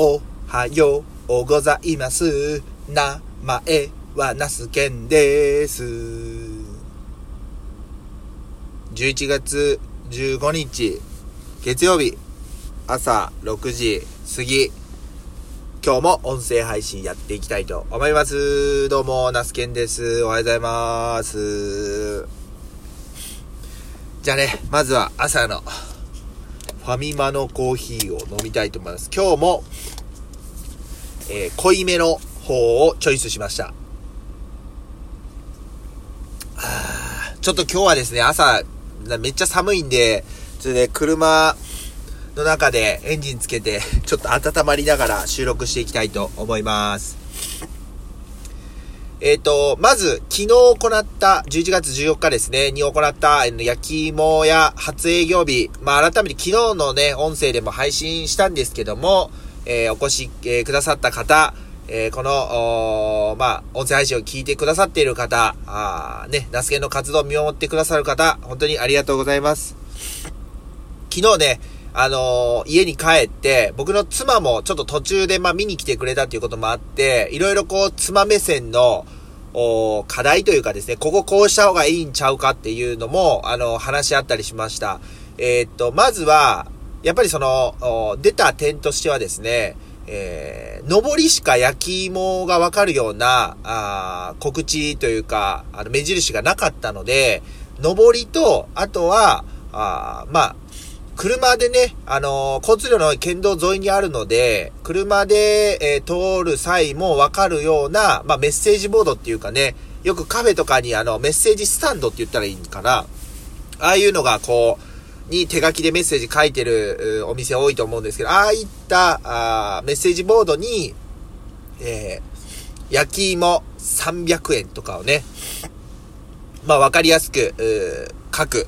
おはようございます。名前はナスケンです。11月15日、月曜日、朝6時過ぎ、今日も音声配信やっていきたいと思います。どうも、ナスケンです。おはようございます。じゃあね、まずは朝のファミマのコーヒーを飲みたいと思います。今日も、えー濃いめの方をチョイスしました。ちょっと今日はですね、朝、めっちゃ寒いんで、ちょっとね、車の中でエンジンつけて、ちょっと温まりながら収録していきたいと思います。えっ、と、まず、昨日行った、11月14日ですね、に行った、あの焼き芋や初営業日、まあ、改めて昨日のね、音声でも配信したんですけども、えーお越し、えーくださった方、えーこの、まあ、音声配信を聞いてくださっている方、あーね、ナスケの活動を見守ってくださる方、本当にありがとうございます。昨日ね、あのー家に帰って、僕の妻もちょっと途中でまあ見に来てくれたっていうこともあって、いろいろこう妻目線の、お課題というかですね、こここうした方がいいんちゃうかっていうのも、あの、話し合ったりしました。えーっと、まずは、やっぱりその、出た点としてはですね、えー、上りしか焼き芋がわかるような、あ告知というか、あの、目印がなかったので、上りと、あとは、あまあ、車でね、あのー交通量の県道沿いにあるので、車で、えー通る際もわかるような、まあ、メッセージボードっていうかね、よくカフェとかにあの、メッセージスタンドって言ったらいいんかな。ああいうのがこう、に手書きでメッセージ書いてるお店多いと思うんですけど、ああいったあメッセージボードに、えー焼き芋300円とかをね、まあわかりやすく、書く、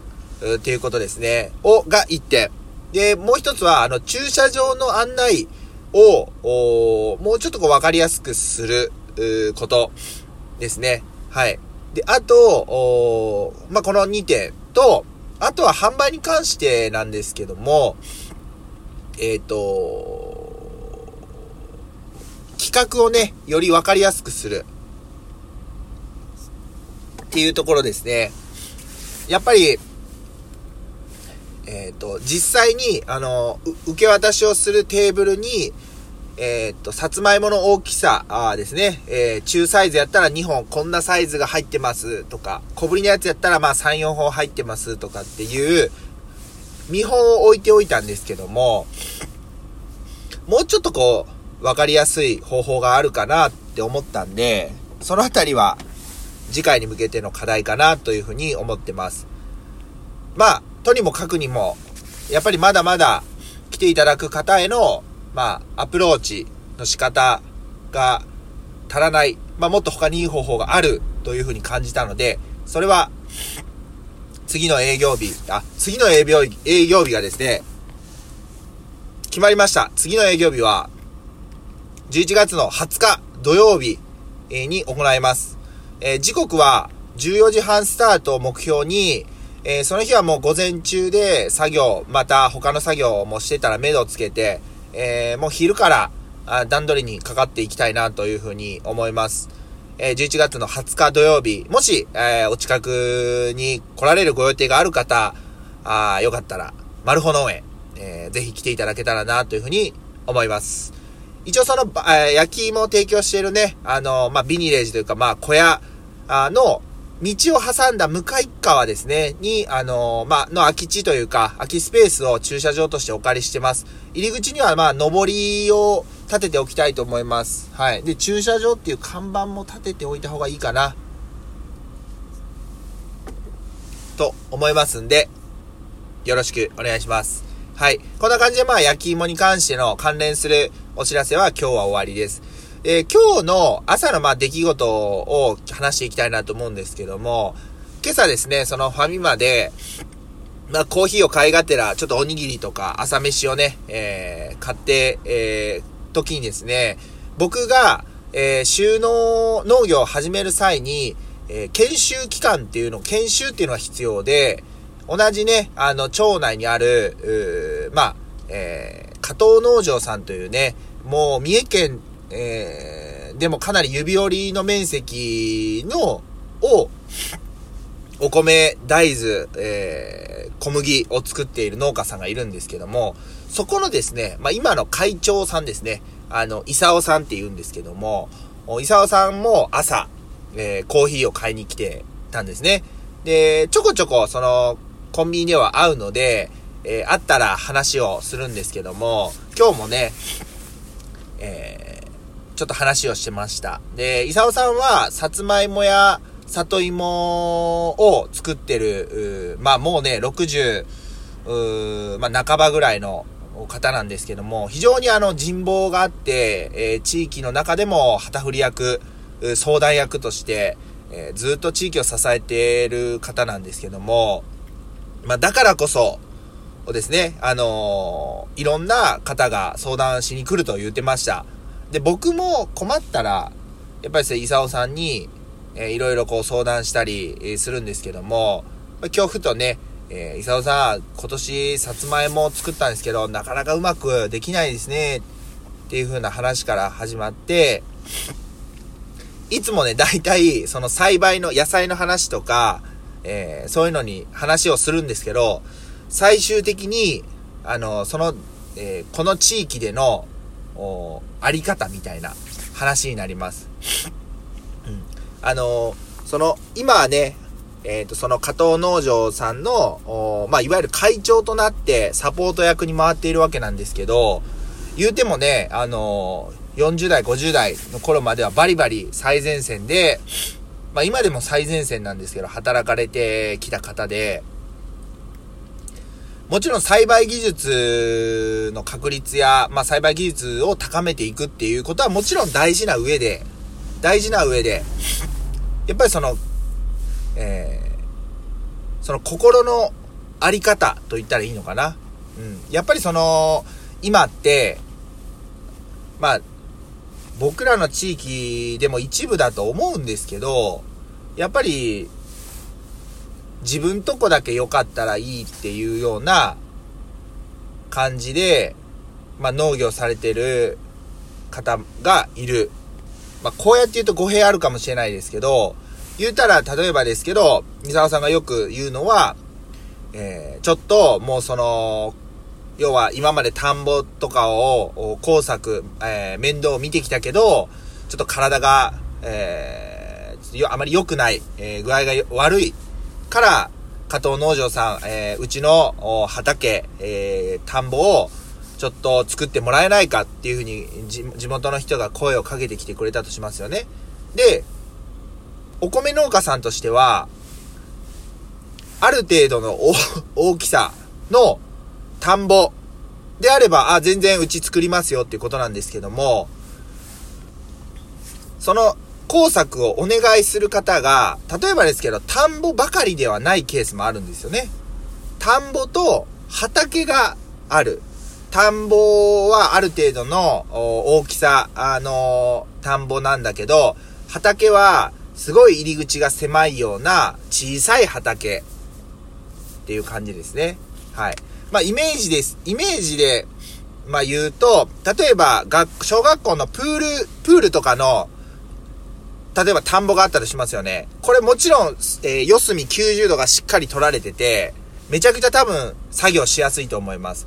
っていうことですね。を、が1点。で、もう一つは、あの、駐車場の案内を、おもうちょっとこうわかりやすくする、ことですね。はい。で、あと、おまあ、この2点と、あとは販売に関してなんですけども、えっ、と、企画をね、よりわかりやすくする。っていうところですね。やっぱり、えっ、と、実際に、あの、受け渡しをするテーブルに、えっ、と、さつまいもの大きさあですね、えー中サイズやったら2本こんなサイズが入ってますとか、小ぶりのやつやったらま3、4本入ってますとかっていう、見本を置いておいたんですけども、もうちょっとこう、わかりやすい方法があるかなって思ったんで、そのあたりは次回に向けての課題かなというふうに思ってます。まあ、とにもかくにも、やっぱりまだまだ来ていただく方への、まあ、アプローチの仕方が足らない。まあ、もっと他にいい方法があるというふうに感じたので、それは、次の営業日、あ、次の営業、営業日がですね、決まりました。次の営業日は、11月の20日土曜日に行います。えー時刻は14時半スタートを目標に、えーその日はもう午前中で作業、また他の作業もしてたら目処つけて、えーもう昼からあ段取りにかかっていきたいなというふうに思います。えー11月の20日土曜日、もし、えーお近くに来られるご予定がある方、あーよかったら、マルホ農園、えーぜひ来ていただけたらなというふうに思います。一応その、えー焼き芋を提供しているね、あの、まあ、ビニレージというか、まあ、小屋の、道を挟んだ向かい側ですね、に、あの、まあ、の空き地というか、空きスペースを駐車場としてお借りしてます。入り口には、まあ、上りを立てておきたいと思います。はい。で、駐車場っていう看板も立てておいた方がいいかな。と思いますんで、よろしくお願いします。はい。こんな感じで、まあ、焼き芋に関しての関連するお知らせは今日は終わりです。えー今日の朝の、まあ、出来事を話していきたいなと思うんですけども、今朝ですね、そのファミマで、まあ、コーヒーを買いがてら、ちょっとおにぎりとか朝飯をね、えー買って、えー時にですね、僕が、えー収納農業を始める際に、えー研修期間っていうの、研修っていうのが必要で、同じね、あの、町内にある、まあ、えー加藤農場さんというね、もう三重県、えー、でもかなり指折りの面積の、を、お米、大豆、えー、小麦を作っている農家さんがいるんですけども、そこのですね、まあ、今の会長さんですね、あの、伊沢さんって言うんですけども、伊沢さんも朝、えー、コーヒーを買いに来てたんですね。で、ちょこちょこ、その、コンビニでは会うので、えー、会ったら話をするんですけども、今日もね、えー、ちょっと話をしてました。で、伊沢さんは、さつまいもや里芋を作ってる、まあもうね、60、まあ半ばぐらいの方なんですけども、非常にあの人望があって、えー、地域の中でも旗振り役、相談役として、えー、ずっと地域を支えている方なんですけども、まあだからこそ、ですね、あのー、いろんな方が相談しに来ると言ってました。で、僕も困ったら、やっぱりですね、伊沢さんに、えー、いろいろこう相談したり、えー、するんですけども、まあ、今日ふとね、えー、伊沢さん、今年さつまいも作ったんですけど、なかなかうまくできないですね、っていう風な話から始まって、いつもね、大体、その栽培の野菜の話とか、えー、そういうのに話をするんですけど、最終的に、あの、その、えー、この地域での、あり方みたいな話になります。あの、その、今はね、えっ、ー、と、その加藤農場さんの、まあ、いわゆる会長となってサポート役に回っているわけなんですけど、言うてもね、あの、40代、50代の頃まではバリバリ最前線で、まあ、今でも最前線なんですけど、働かれてきた方で、もちろん栽培技術の確率や、まあ、栽培技術を高めていくっていうことはもちろん大事な上で、大事な上で、やっぱりその、えー、その心のあり方と言ったらいいのかな。うん。やっぱりその、今って、まあ、僕らの地域でも一部だと思うんですけど、やっぱり、自分とこだけ良かったらいいっていうような感じで、まあ農業されてる方がいる。まあ、こうやって言うと語弊あるかもしれないですけど、言うたら、例えばですけど、三沢さんがよく言うのは、えー、ちょっと、もうその、要は今まで田んぼとかを、工作、えー、面倒を見てきたけど、ちょっと体が、えー、あまり良くない、えー、具合が悪いから、加藤農場さん、えー、うちの畑、えー、田んぼを、ちょっと作ってもらえないかっていうふうに地元の人が声をかけてきてくれたとしますよね。で、お米農家さんとしては、ある程度の大きさの田んぼであれば、あ、全然うち作りますよっていうことなんですけども、その工作をお願いする方が、例えばですけど、田んぼばかりではないケースもあるんですよね。田んぼと畑がある。田んぼはある程度の大きさ、あの田んぼなんだけど、畑はすごい入り口が狭いような小さい畑っていう感じですね。はい。まあ、イメージです。イメージで、まあ言うと、例えば、学、小学校のプール、プールとかの、例えば田んぼがあったとしますよね。これもちろん、えー、四隅90度がしっかり取られてて、めちゃくちゃ多分作業しやすいと思います。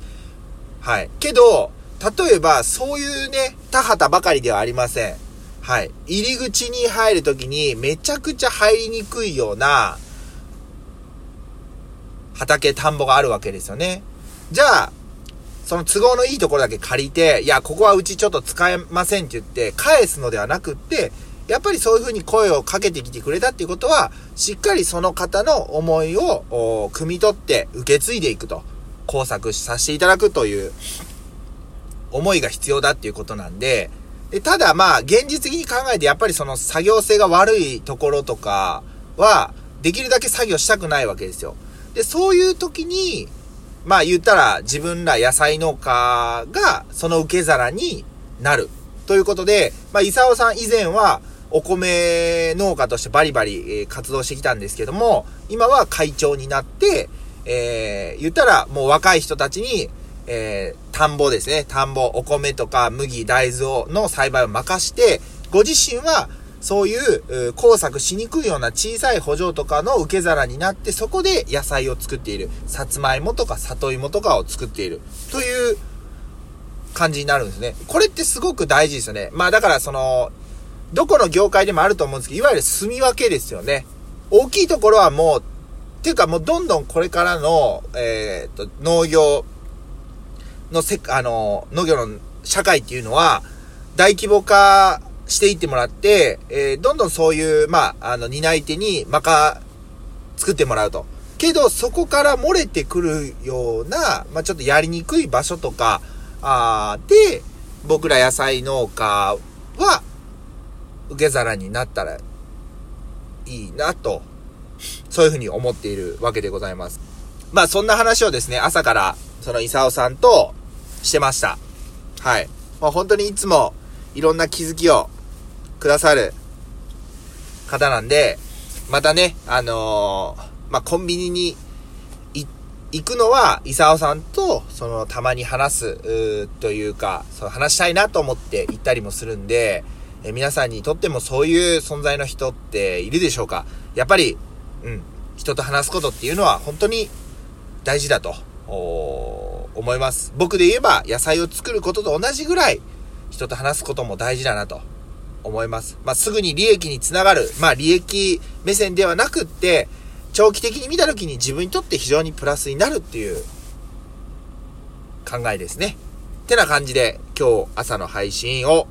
はい。けど、例えば、そういうね、田畑ばかりではありません。はい。入り口に入るときに、めちゃくちゃ入りにくいような、畑、田んぼがあるわけですよね。じゃあ、その都合のいいところだけ借りて、いや、ここはうちちょっと使えませんって言って、返すのではなくって、やっぱりそういう風に声をかけてきてくれたっていうことは、しっかりその方の思いを、汲み取って受け継いでいくと。工作させていただくという思いが必要だっていうことなんで、でただまあ、現実的に考えてやっぱりその作業性が悪いところとかは、できるだけ作業したくないわけですよ。で、そういう時に、まあ言ったら自分ら野菜農家がその受け皿になる。ということで、まあ、伊沢さん以前はお米農家としてバリバリ活動してきたんですけども、今は会長になって、えー、言ったらもう若い人たちに、えー、田んぼですね。田んぼ、お米とか麦、大豆を、の栽培を任して、ご自身は、そういう、工作しにくいような小さい補助とかの受け皿になって、そこで野菜を作っている。さつまいもとか里芋とかを作っている。という感じになるんですね。これってすごく大事ですよね。まあだからその、どこの業界でもあると思うんですけど、いわゆる住み分けですよね。大きいところはもう、っていうかもうどんどんこれからの、えー、っと、農業のせ、あの、農業の社会っていうのは、大規模化していってもらって、えー、どんどんそういう、まあ、あの、担い手に、まか、作ってもらうと。けど、そこから漏れてくるような、まあ、ちょっとやりにくい場所とか、あで、僕ら野菜農家は、受け皿になったらいいなと、そういうふうに思っているわけでございます。まあそんな話をですね、朝から、その伊沢さんとしてました。はい。まあ本当にいつもいろんな気づきをくださる方なんで、またね、あのー、まあコンビニに行くのは、伊沢さんと、その、たまに話す、というか、その話したいなと思って行ったりもするんで、え皆さんにとってもそういう存在の人っているでしょうか？やっぱり、うん、人と話すことっていうのは本当に大事だと、思います。僕で言えば野菜を作ることと同じぐらい人と話すことも大事だなと思います。まあ、すぐに利益につながる、まあ、利益目線ではなくって、長期的に見た時に自分にとって非常にプラスになるっていう考えですね。ってな感じで今日朝の配信を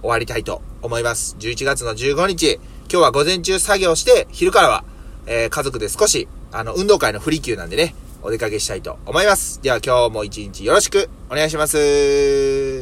終わりたいと思います。11月の15日、今日は午前中作業して、昼からは、えー、家族で少し、あの、運動会のフリー級なんでね、お出かけしたいと思います。では今日も一日よろしくお願いします。